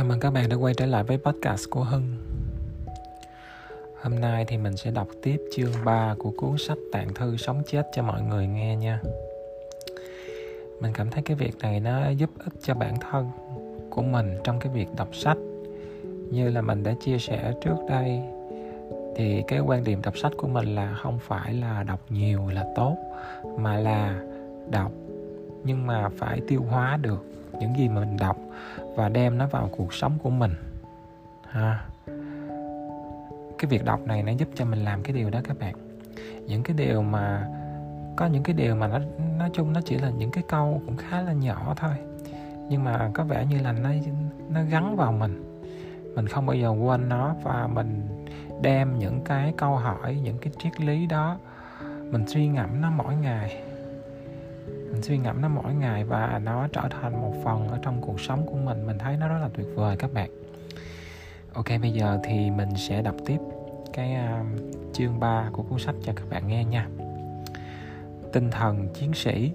Chào mừng các bạn đã quay trở lại với podcast của Hưng. Hôm nay thì mình sẽ đọc tiếp chương 3 của cuốn sách Tạng thư sống chết cho mọi người nghe nha. Mình cảm thấy cái việc này nó giúp ích cho bản thân của mình trong cái việc đọc sách. Như là mình đã chia sẻ trước đây, thì cái quan điểm đọc sách của mình là không phải là đọc nhiều là tốt, mà là đọc nhưng mà phải tiêu hóa được những gì mà mình đọc và đem nó vào cuộc sống của mình. Ha. Cái việc đọc này nó giúp cho mình làm cái điều đó các bạn. Những cái điều mà, có những cái điều mà nó, nói chung nó chỉ là những cái câu cũng khá là nhỏ thôi. Nhưng mà có vẻ như là nó nó gắn vào mình. Mình không bao giờ quên nó và mình đem những cái câu hỏi, những cái triết lý đó, mình suy ngẫm nó mỗi ngày mình suy ngẫm nó mỗi ngày và nó trở thành một phần ở trong cuộc sống của mình. Mình thấy nó rất là tuyệt vời các bạn. Ok bây giờ thì mình sẽ đọc tiếp cái uh, chương 3 của cuốn sách cho các bạn nghe nha. Tinh thần chiến sĩ.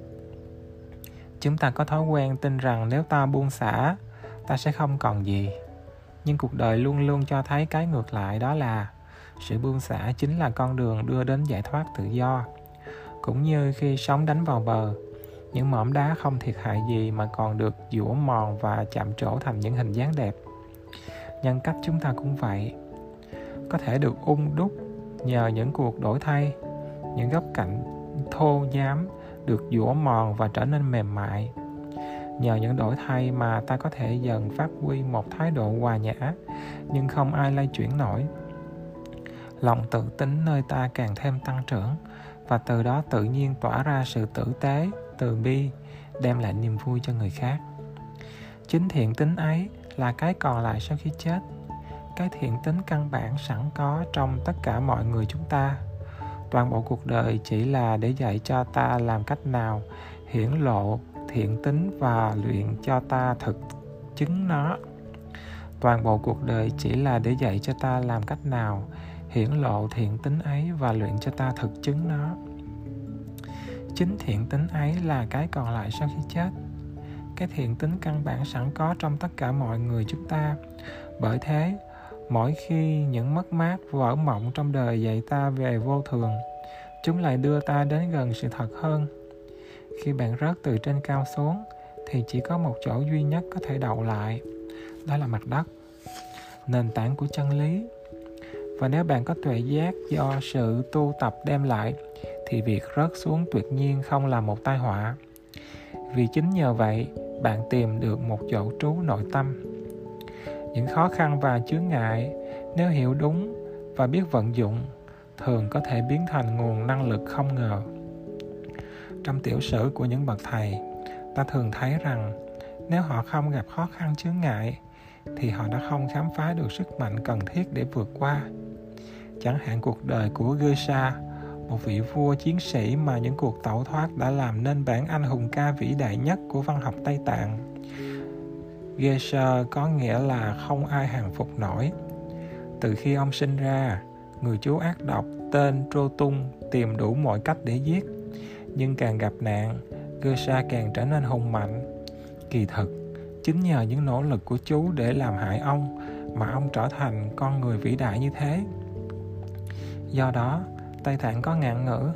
Chúng ta có thói quen tin rằng nếu ta buông xả ta sẽ không còn gì. Nhưng cuộc đời luôn luôn cho thấy cái ngược lại đó là sự buông xả chính là con đường đưa đến giải thoát tự do. Cũng như khi sóng đánh vào bờ những mỏm đá không thiệt hại gì mà còn được dũa mòn và chạm trổ thành những hình dáng đẹp. Nhân cách chúng ta cũng vậy. Có thể được ung đúc nhờ những cuộc đổi thay. Những góc cạnh thô nhám được dũa mòn và trở nên mềm mại. Nhờ những đổi thay mà ta có thể dần phát huy một thái độ hòa nhã, nhưng không ai lay chuyển nổi. Lòng tự tính nơi ta càng thêm tăng trưởng, và từ đó tự nhiên tỏa ra sự tử tế từ bi, đem lại niềm vui cho người khác. Chính thiện tính ấy là cái còn lại sau khi chết. Cái thiện tính căn bản sẵn có trong tất cả mọi người chúng ta. Toàn bộ cuộc đời chỉ là để dạy cho ta làm cách nào hiển lộ thiện tính và luyện cho ta thực chứng nó. Toàn bộ cuộc đời chỉ là để dạy cho ta làm cách nào hiển lộ thiện tính ấy và luyện cho ta thực chứng nó chính thiện tính ấy là cái còn lại sau khi chết. Cái thiện tính căn bản sẵn có trong tất cả mọi người chúng ta. Bởi thế, mỗi khi những mất mát vỡ mộng trong đời dạy ta về vô thường, chúng lại đưa ta đến gần sự thật hơn. Khi bạn rớt từ trên cao xuống, thì chỉ có một chỗ duy nhất có thể đậu lại, đó là mặt đất. Nền tảng của chân lý và nếu bạn có tuệ giác do sự tu tập đem lại, thì việc rớt xuống tuyệt nhiên không là một tai họa. Vì chính nhờ vậy, bạn tìm được một chỗ trú nội tâm. Những khó khăn và chướng ngại, nếu hiểu đúng và biết vận dụng, thường có thể biến thành nguồn năng lực không ngờ. Trong tiểu sử của những bậc thầy, ta thường thấy rằng, nếu họ không gặp khó khăn chướng ngại thì họ đã không khám phá được sức mạnh cần thiết để vượt qua chẳng hạn cuộc đời của Geisha một vị vua chiến sĩ mà những cuộc tẩu thoát đã làm nên bản anh hùng ca vĩ đại nhất của văn học Tây Tạng. Geisha có nghĩa là không ai hàng phục nổi. Từ khi ông sinh ra, người chú ác độc tên Trô Tung tìm đủ mọi cách để giết. Nhưng càng gặp nạn, Geisha càng trở nên hùng mạnh. Kỳ thực, chính nhờ những nỗ lực của chú để làm hại ông mà ông trở thành con người vĩ đại như thế. Do đó, Tây Tạng có ngạn ngữ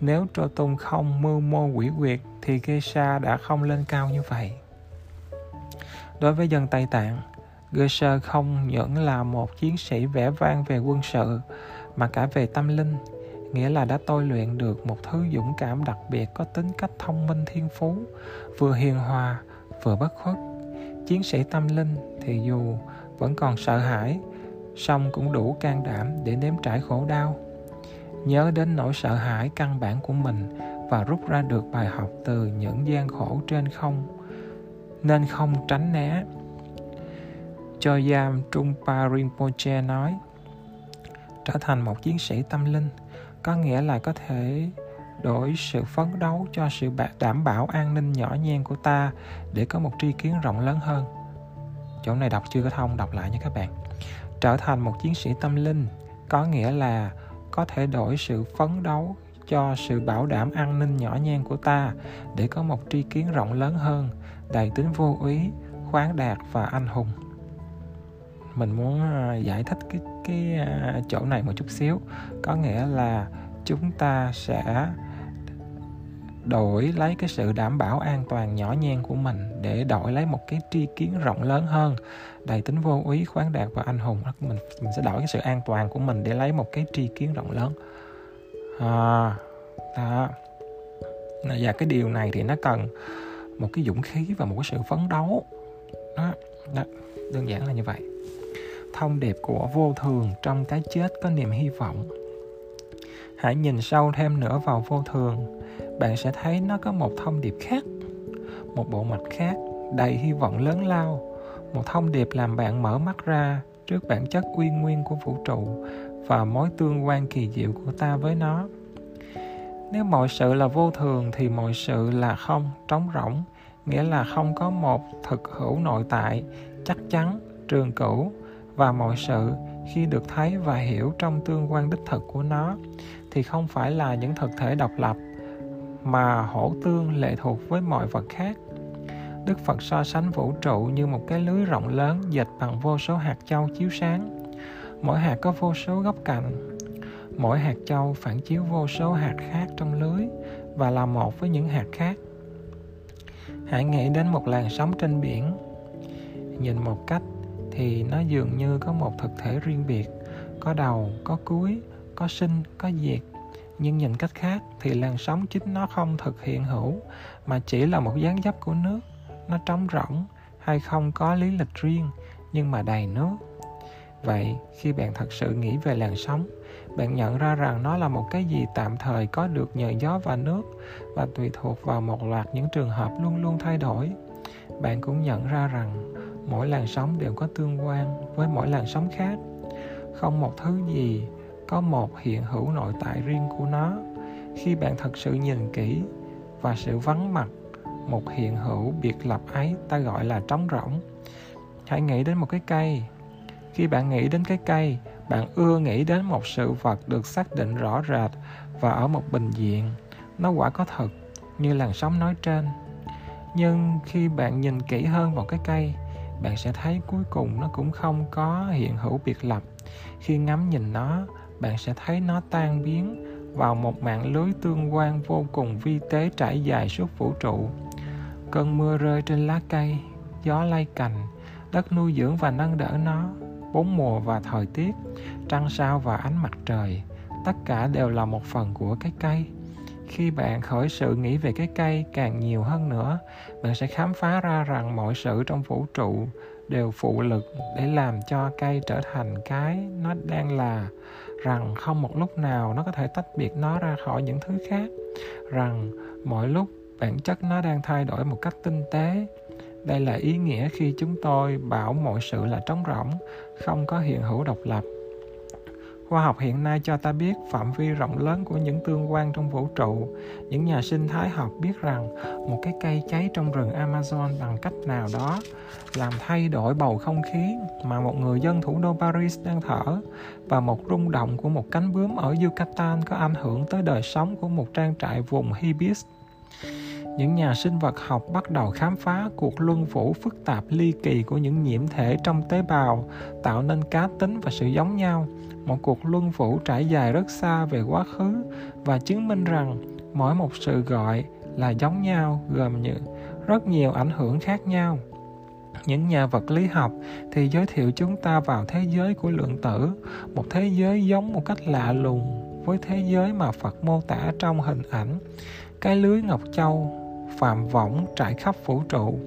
Nếu Trô Tung không mưu mô quỷ quyệt thì Geisha đã không lên cao như vậy. Đối với dân Tây Tạng, Geisha không những là một chiến sĩ vẻ vang về quân sự mà cả về tâm linh, nghĩa là đã tôi luyện được một thứ dũng cảm đặc biệt có tính cách thông minh thiên phú, vừa hiền hòa, vừa bất khuất. Chiến sĩ tâm linh thì dù vẫn còn sợ hãi song cũng đủ can đảm để nếm trải khổ đau nhớ đến nỗi sợ hãi căn bản của mình và rút ra được bài học từ những gian khổ trên không nên không tránh né cho giam Trungpa Rinpoche nói trở thành một chiến sĩ tâm linh có nghĩa là có thể đổi sự phấn đấu cho sự đảm bảo an ninh nhỏ nhen của ta để có một tri kiến rộng lớn hơn. Chỗ này đọc chưa có thông, đọc lại nha các bạn. Trở thành một chiến sĩ tâm linh có nghĩa là có thể đổi sự phấn đấu cho sự bảo đảm an ninh nhỏ nhen của ta để có một tri kiến rộng lớn hơn, đầy tính vô úy khoáng đạt và anh hùng mình muốn ờ, giải thích cái cái ờ, chỗ này một chút xíu. Có nghĩa là chúng ta sẽ đổi lấy cái sự đảm bảo an toàn nhỏ nhen của mình để đổi lấy một cái tri kiến rộng lớn hơn. Đầy tính vô úy khoáng đạt và anh hùng mình mình sẽ đổi cái sự an toàn của mình để lấy một cái tri kiến rộng lớn. À, đó. Và cái điều này thì nó cần một cái dũng khí và một cái sự phấn đấu. Đó, đó. Đơn giản là như vậy thông điệp của vô thường trong cái chết có niềm hy vọng. Hãy nhìn sâu thêm nữa vào vô thường, bạn sẽ thấy nó có một thông điệp khác, một bộ mặt khác đầy hy vọng lớn lao, một thông điệp làm bạn mở mắt ra trước bản chất uy nguyên của vũ trụ và mối tương quan kỳ diệu của ta với nó. Nếu mọi sự là vô thường thì mọi sự là không, trống rỗng, nghĩa là không có một thực hữu nội tại, chắc chắn, trường cửu và mọi sự, khi được thấy và hiểu trong tương quan đích thực của nó, thì không phải là những thực thể độc lập, mà hỗ tương lệ thuộc với mọi vật khác. Đức phật so sánh vũ trụ như một cái lưới rộng lớn dệt bằng vô số hạt châu chiếu sáng. Mỗi hạt có vô số góc cạnh, mỗi hạt châu phản chiếu vô số hạt khác trong lưới và là một với những hạt khác. Hãy nghĩ đến một làn sóng trên biển, nhìn một cách thì nó dường như có một thực thể riêng biệt. Có đầu, có cuối, có sinh, có diệt. Nhưng nhìn cách khác thì làn sóng chính nó không thực hiện hữu, mà chỉ là một dáng dấp của nước. Nó trống rỗng, hay không có lý lịch riêng, nhưng mà đầy nước. Vậy, khi bạn thật sự nghĩ về làn sóng, bạn nhận ra rằng nó là một cái gì tạm thời có được nhờ gió và nước, và tùy thuộc vào một loạt những trường hợp luôn luôn thay đổi. Bạn cũng nhận ra rằng mỗi làn sóng đều có tương quan với mỗi làn sóng khác. Không một thứ gì có một hiện hữu nội tại riêng của nó. Khi bạn thật sự nhìn kỹ và sự vắng mặt một hiện hữu biệt lập ấy, ta gọi là trống rỗng. Hãy nghĩ đến một cái cây. Khi bạn nghĩ đến cái cây, bạn ưa nghĩ đến một sự vật được xác định rõ rệt và ở một bình diện. Nó quả có thật, như làn sóng nói trên. Nhưng khi bạn nhìn kỹ hơn vào cái cây bạn sẽ thấy cuối cùng nó cũng không có hiện hữu biệt lập. Khi ngắm nhìn nó, bạn sẽ thấy nó tan biến vào một mạng lưới tương quan vô cùng vi tế trải dài suốt vũ trụ. Cơn mưa rơi trên lá cây, gió lay cành, đất nuôi dưỡng và nâng đỡ nó, bốn mùa và thời tiết, trăng sao và ánh mặt trời, tất cả đều là một phần của cái cây khi bạn khởi sự nghĩ về cái cây càng nhiều hơn nữa, bạn sẽ khám phá ra rằng mọi sự trong vũ trụ đều phụ lực để làm cho cây trở thành cái nó đang là, rằng không một lúc nào nó có thể tách biệt nó ra khỏi những thứ khác, rằng mọi lúc bản chất nó đang thay đổi một cách tinh tế. Đây là ý nghĩa khi chúng tôi bảo mọi sự là trống rỗng, không có hiện hữu độc lập khoa học hiện nay cho ta biết phạm vi rộng lớn của những tương quan trong vũ trụ. Những nhà sinh thái học biết rằng một cái cây cháy trong rừng amazon bằng cách nào đó làm thay đổi bầu không khí mà một người dân thủ đô paris đang thở và một rung động của một cánh bướm ở yucatan có ảnh hưởng tới đời sống của một trang trại vùng hibis. Những nhà sinh vật học bắt đầu khám phá cuộc luân vũ phức tạp ly kỳ của những nhiễm thể trong tế bào, tạo nên cá tính và sự giống nhau một cuộc luân vũ trải dài rất xa về quá khứ và chứng minh rằng mỗi một sự gọi là giống nhau, gồm như rất nhiều ảnh hưởng khác nhau. Những nhà vật lý học thì giới thiệu chúng ta vào thế giới của lượng tử, một thế giới giống một cách lạ lùng với thế giới mà phật mô tả trong hình ảnh. Cái lưới ngọc châu phạm võng trải khắp vũ trụ,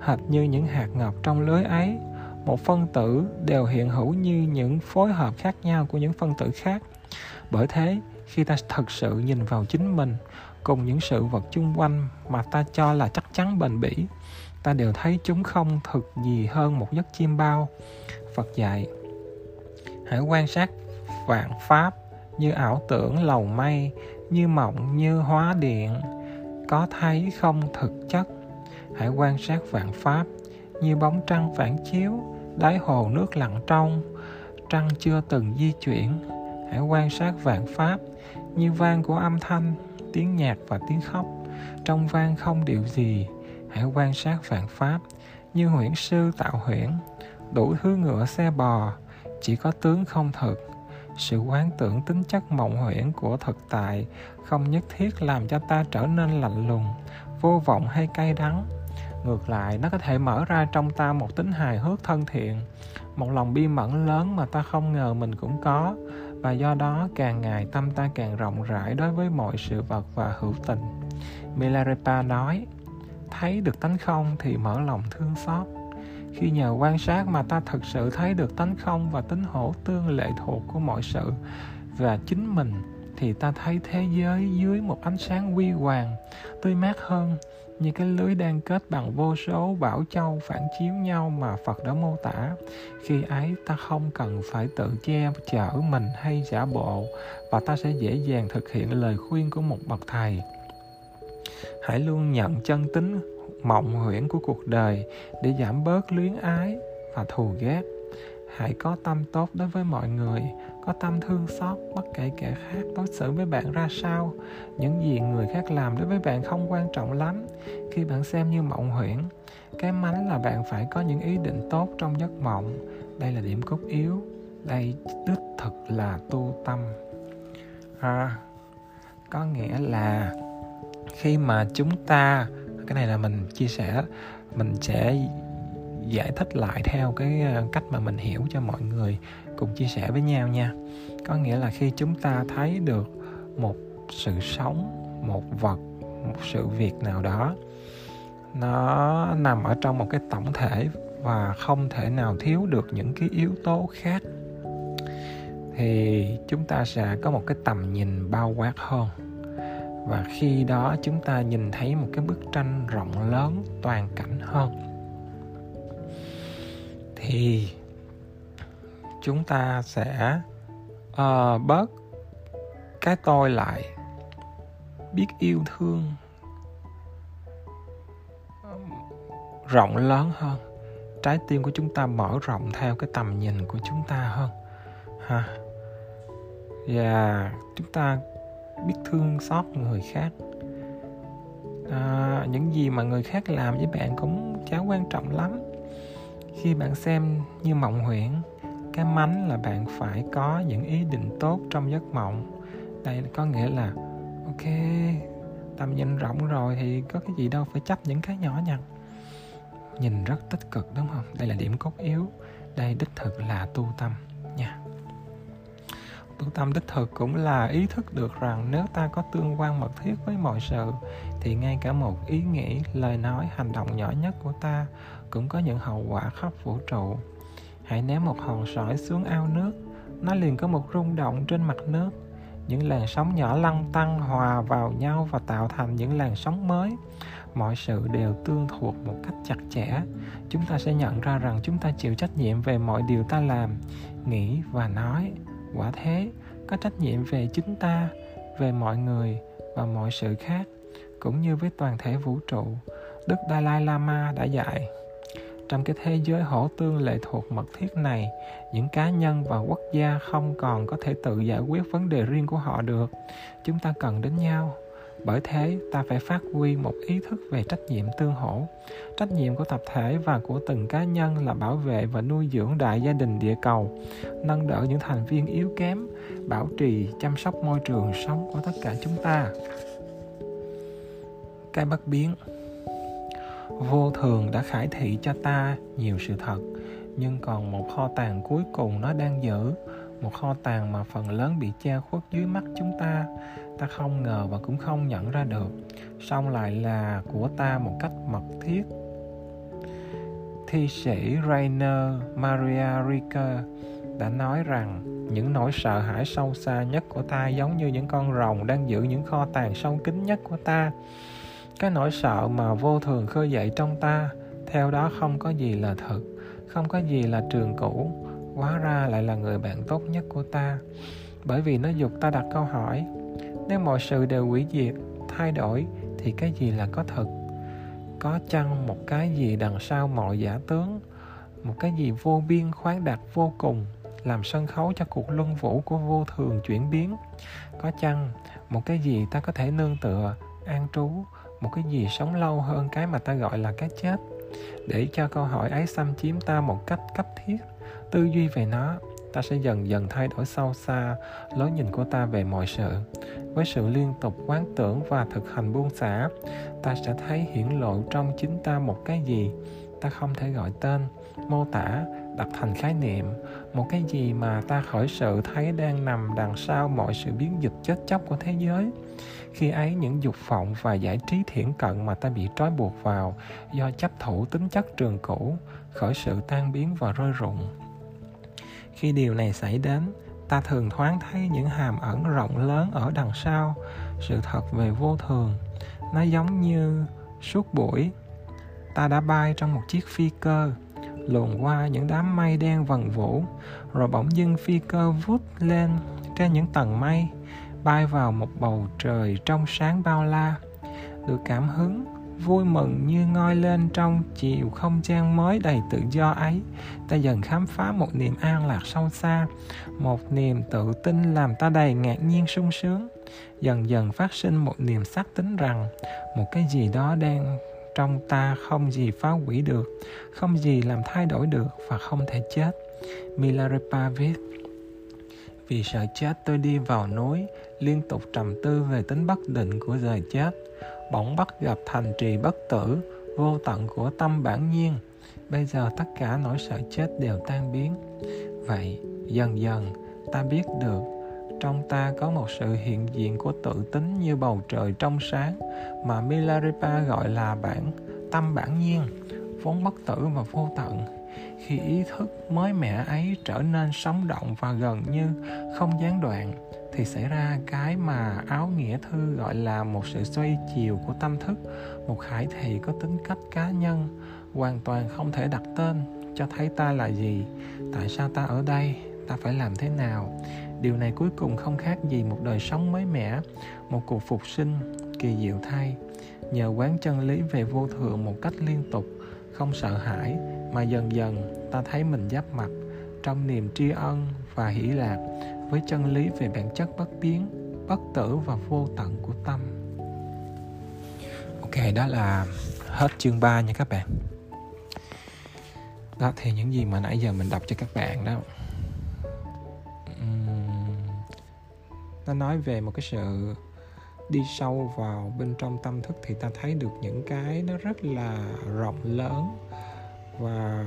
hệt như những hạt ngọc trong lưới ấy một phân tử đều hiện hữu như những phối hợp khác nhau của những phân tử khác. Bởi thế, khi ta thực sự nhìn vào chính mình cùng những sự vật chung quanh mà ta cho là chắc chắn bền bỉ, ta đều thấy chúng không thực gì hơn một giấc chiêm bao. Phật dạy, hãy quan sát vạn pháp như ảo tưởng lầu mây, như mộng, như hóa điện, có thấy không thực chất. Hãy quan sát vạn pháp như bóng trăng phản chiếu đáy hồ nước lặng trong, trăng chưa từng di chuyển. Hãy quan sát vạn pháp như vang của âm thanh, tiếng nhạc và tiếng khóc. Trong vang không điều gì, hãy quan sát vạn pháp như huyễn sư tạo huyễn, đủ thứ ngựa xe bò, chỉ có tướng không thực. Sự quán tưởng tính chất mộng huyễn của thực tại không nhất thiết làm cho ta trở nên lạnh lùng, vô vọng hay cay đắng ngược lại, nó có thể mở ra trong ta một tính hài hước thân thiện, một lòng bi mẫn lớn mà ta không ngờ mình cũng có. Và do đó, càng ngày tâm ta càng rộng rãi đối với mọi sự vật và hữu tình. Milarepa nói, thấy được tánh không thì mở lòng thương xót. Khi nhờ quan sát mà ta thực sự thấy được tánh không và tính hổ tương lệ thuộc của mọi sự và chính mình thì ta thấy thế giới dưới một ánh sáng huy hoàng, tươi mát hơn, như cái lưới đang kết bằng vô số bảo châu phản chiếu nhau mà Phật đã mô tả. Khi ấy, ta không cần phải tự che chở mình hay giả bộ và ta sẽ dễ dàng thực hiện lời khuyên của một bậc thầy. Hãy luôn nhận chân tính mộng huyễn của cuộc đời để giảm bớt luyến ái và thù ghét hãy có tâm tốt đối với mọi người có tâm thương xót bất kể kẻ khác đối xử với bạn ra sao. Những gì người khác làm đối với bạn không quan trọng lắm. Khi bạn xem như mộng huyễn cái mánh là bạn phải có những ý định tốt trong giấc mộng. Đây là điểm cốt yếu. Đây đích thực là tu tâm. À, có nghĩa là khi mà chúng ta cái này là mình chia sẻ mình sẽ giải thích lại theo cái à, cách mà mình hiểu cho mọi người cùng chia sẻ với nhau nha. Có nghĩa là khi chúng ta thấy được một sự sống, một vật, một sự việc nào đó, nó nằm ở trong một cái tổng thể và không thể nào thiếu được những cái yếu tố khác, thì chúng ta sẽ có một cái tầm nhìn bao quát hơn. Và khi đó chúng ta nhìn thấy một cái bức tranh rộng lớn, toàn cảnh hơn, thì chúng ta sẽ uh, bớt cái tôi lại biết yêu thương rộng lớn hơn. Trái tim của chúng ta mở rộng theo cái tầm nhìn của chúng ta hơn ha. Và chúng ta biết thương xót người khác. À, những gì mà người khác làm với bạn cũng chả quan trọng lắm. Khi bạn xem như mộng huyễn cái mánh là bạn phải có những ý định tốt trong giấc mộng. Đây có nghĩa là, ok, tầm nhìn rộng rồi thì có cái gì đâu phải chấp những cái nhỏ nhặt. Nhìn rất tích cực, đúng không? Đây là điểm cốt yếu. Đây đích thực là tu tâm, nha. Tu tâm đích thực cũng là ý thức được rằng nếu ta có tương quan mật thiết với mọi sự, thì ngay cả một ý nghĩ, lời nói, hành động nhỏ nhất của ta cũng có những hậu quả khắp vũ trụ hãy ném một hòn sỏi xuống ao nước. Nó liền có một rung động trên mặt nước. Những làn sóng nhỏ lăn tăng hòa vào nhau và tạo thành những làn sóng mới. Mọi sự đều tương thuộc một cách chặt chẽ. Chúng ta sẽ nhận ra rằng chúng ta chịu trách nhiệm về mọi điều ta làm. Nghĩ và nói. Quả thế, có trách nhiệm về chính ta, về mọi người và mọi sự khác, cũng như với toàn thể vũ trụ. Đức dalai lama đã dạy trong cái thế giới hỗ tương lệ thuộc mật thiết này, những cá nhân và quốc gia không còn có thể tự giải quyết vấn đề riêng của họ được. Chúng ta cần đến nhau. Bởi thế, ta phải phát huy một ý thức về trách nhiệm tương hỗ. Trách nhiệm của tập thể và của từng cá nhân là bảo vệ và nuôi dưỡng đại gia đình địa cầu, nâng đỡ những thành viên yếu kém, bảo trì, chăm sóc môi trường sống của tất cả chúng ta. Cái bất biến vô thường đã khải thị cho ta nhiều sự thật, nhưng còn một kho tàng cuối cùng nó đang giữ một kho tàng mà phần lớn bị che khuất dưới mắt chúng ta. Ta không ngờ và cũng không nhận ra được, song lại là của ta một cách mật thiết. Thi sĩ Rainer Maria Rilke đã nói rằng, những nỗi sợ hãi sâu xa nhất của ta giống như những con rồng đang giữ những kho tàng sâu kín nhất của ta cái nỗi sợ mà vô thường khơi dậy trong ta, theo đó không có gì là thật, không có gì là trường cũ, hóa ra lại là người bạn tốt nhất của ta. Bởi vì nó dục ta đặt câu hỏi, nếu mọi sự đều hủy diệt, thay đổi, thì cái gì là có thật? Có chăng một cái gì đằng sau mọi giả tướng, một cái gì vô biên khoáng đạt vô cùng, làm sân khấu cho cuộc luân vũ của vô thường chuyển biến? Có chăng một cái gì ta có thể nương tựa, an trú một cái gì sống lâu hơn cái mà ta gọi là cái chết. Để cho câu hỏi ấy xâm chiếm ta một cách cấp thiết, tư duy về nó, ta sẽ dần dần thay đổi sâu xa lối nhìn của ta về mọi sự. Với sự liên tục quán tưởng và thực hành buông xả, ta sẽ thấy hiển lộ trong chính ta một cái gì ta không thể gọi tên, mô tả, đặt thành khái niệm. Một cái gì mà ta khởi sự thấy đang nằm đằng sau mọi sự biến dịch chết chóc của thế giới khi ấy những dục vọng và giải trí thiển cận mà ta bị trói buộc vào do chấp thủ tính chất trường cũ, khởi sự tan biến và rơi rụng. Khi điều này xảy đến, ta thường thoáng thấy những hàm ẩn rộng lớn ở đằng sau, sự thật về vô thường. Nó giống như suốt buổi, ta đã bay trong một chiếc phi cơ, luồn qua những đám mây đen vần vũ, rồi bỗng dưng phi cơ vút lên trên những tầng mây bay vào một bầu trời trong sáng bao la. Được cảm hứng, vui mừng như ngoi lên trong chiều không gian mới đầy tự do ấy, ta dần khám phá một niềm an lạc sâu xa, một niềm tự tin làm ta đầy ngạc nhiên sung sướng. Dần dần phát sinh một niềm xác tính rằng một cái gì đó đang trong ta không gì phá hủy được, không gì làm thay đổi được và không thể chết. Milarepa viết, vì sợ chết tôi đi vào núi liên tục trầm tư về tính bất định của đời chết, bỗng bắt gặp thành trì bất tử, vô tận của tâm bản nhiên. Bây giờ tất cả nỗi sợ chết đều tan biến. Vậy, dần dần, ta biết được trong ta có một sự hiện diện của tự tính như bầu trời trong sáng mà Milarepa gọi là bản, tâm bản nhiên, vốn bất tử và vô tận. Khi ý thức mới mẻ ấy trở nên sống động và gần như không gián đoạn thì xảy ra cái mà áo nghĩa thư gọi là một sự xoay chiều của tâm thức, một khải thị có tính cách cá nhân, hoàn toàn không thể đặt tên, cho thấy ta là gì, tại sao ta ở đây, ta phải làm thế nào. Điều này cuối cùng không khác gì một đời sống mới mẻ, một cuộc phục sinh, kỳ diệu thay. Nhờ quán chân lý về vô thường một cách liên tục, không sợ hãi, mà dần dần ta thấy mình giáp mặt, trong niềm tri ân và hỷ lạc với chân lý về bản chất bất biến, bất tử và vô tận của tâm. Ok, đó là hết chương 3 nha các bạn. Đó, thì những gì mà nãy giờ mình đọc cho các bạn đó. Nó nói về một cái sự đi sâu vào bên trong tâm thức thì ta thấy được những cái nó rất là rộng lớn và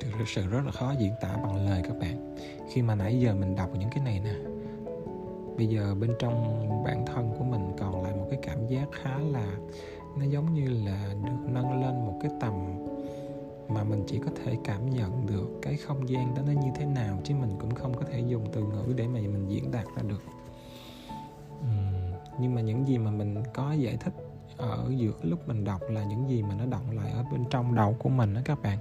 thực sự rất là khó diễn tả bằng lời các bạn. Khi mà nãy giờ mình đọc những cái này nè, bây giờ bên trong bản thân của mình còn lại một cái cảm giác khá là, nó giống như là được nâng lên một cái tầm mà mình chỉ có thể cảm nhận được cái không gian đó nó như thế nào, chứ mình cũng không có thể dùng từ ngữ để mà mình diễn đạt ra được. Nhưng mà những gì mà mình có giải thích ở giữa lúc mình đọc là những gì mà nó động lại ở bên trong đầu của mình đó các bạn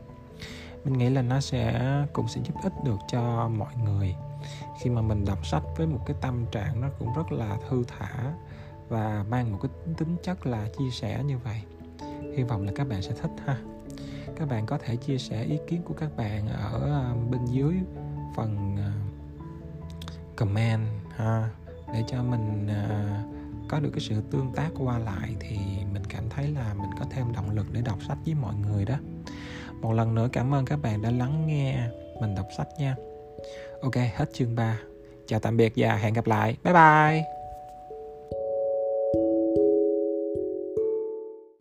mình nghĩ là nó sẽ cũng sẽ giúp ích được cho mọi người. Khi mà mình đọc sách với một cái tâm trạng nó cũng rất là thư thả và mang một cái tính chất là chia sẻ như vậy. Hy vọng là các bạn sẽ thích ha. Các bạn có thể chia sẻ ý kiến của các bạn ở ờ, bên dưới phần ờ, comment ha. Để cho mình ờ, có được cái sự tương tác qua lại thì mình cảm thấy là mình có thêm động lực để đọc sách với mọi người đó một lần nữa cảm ơn các bạn đã lắng nghe mình đọc sách nha. Ok, hết chương 3 chào tạm biệt và hẹn gặp lại. Bye bye.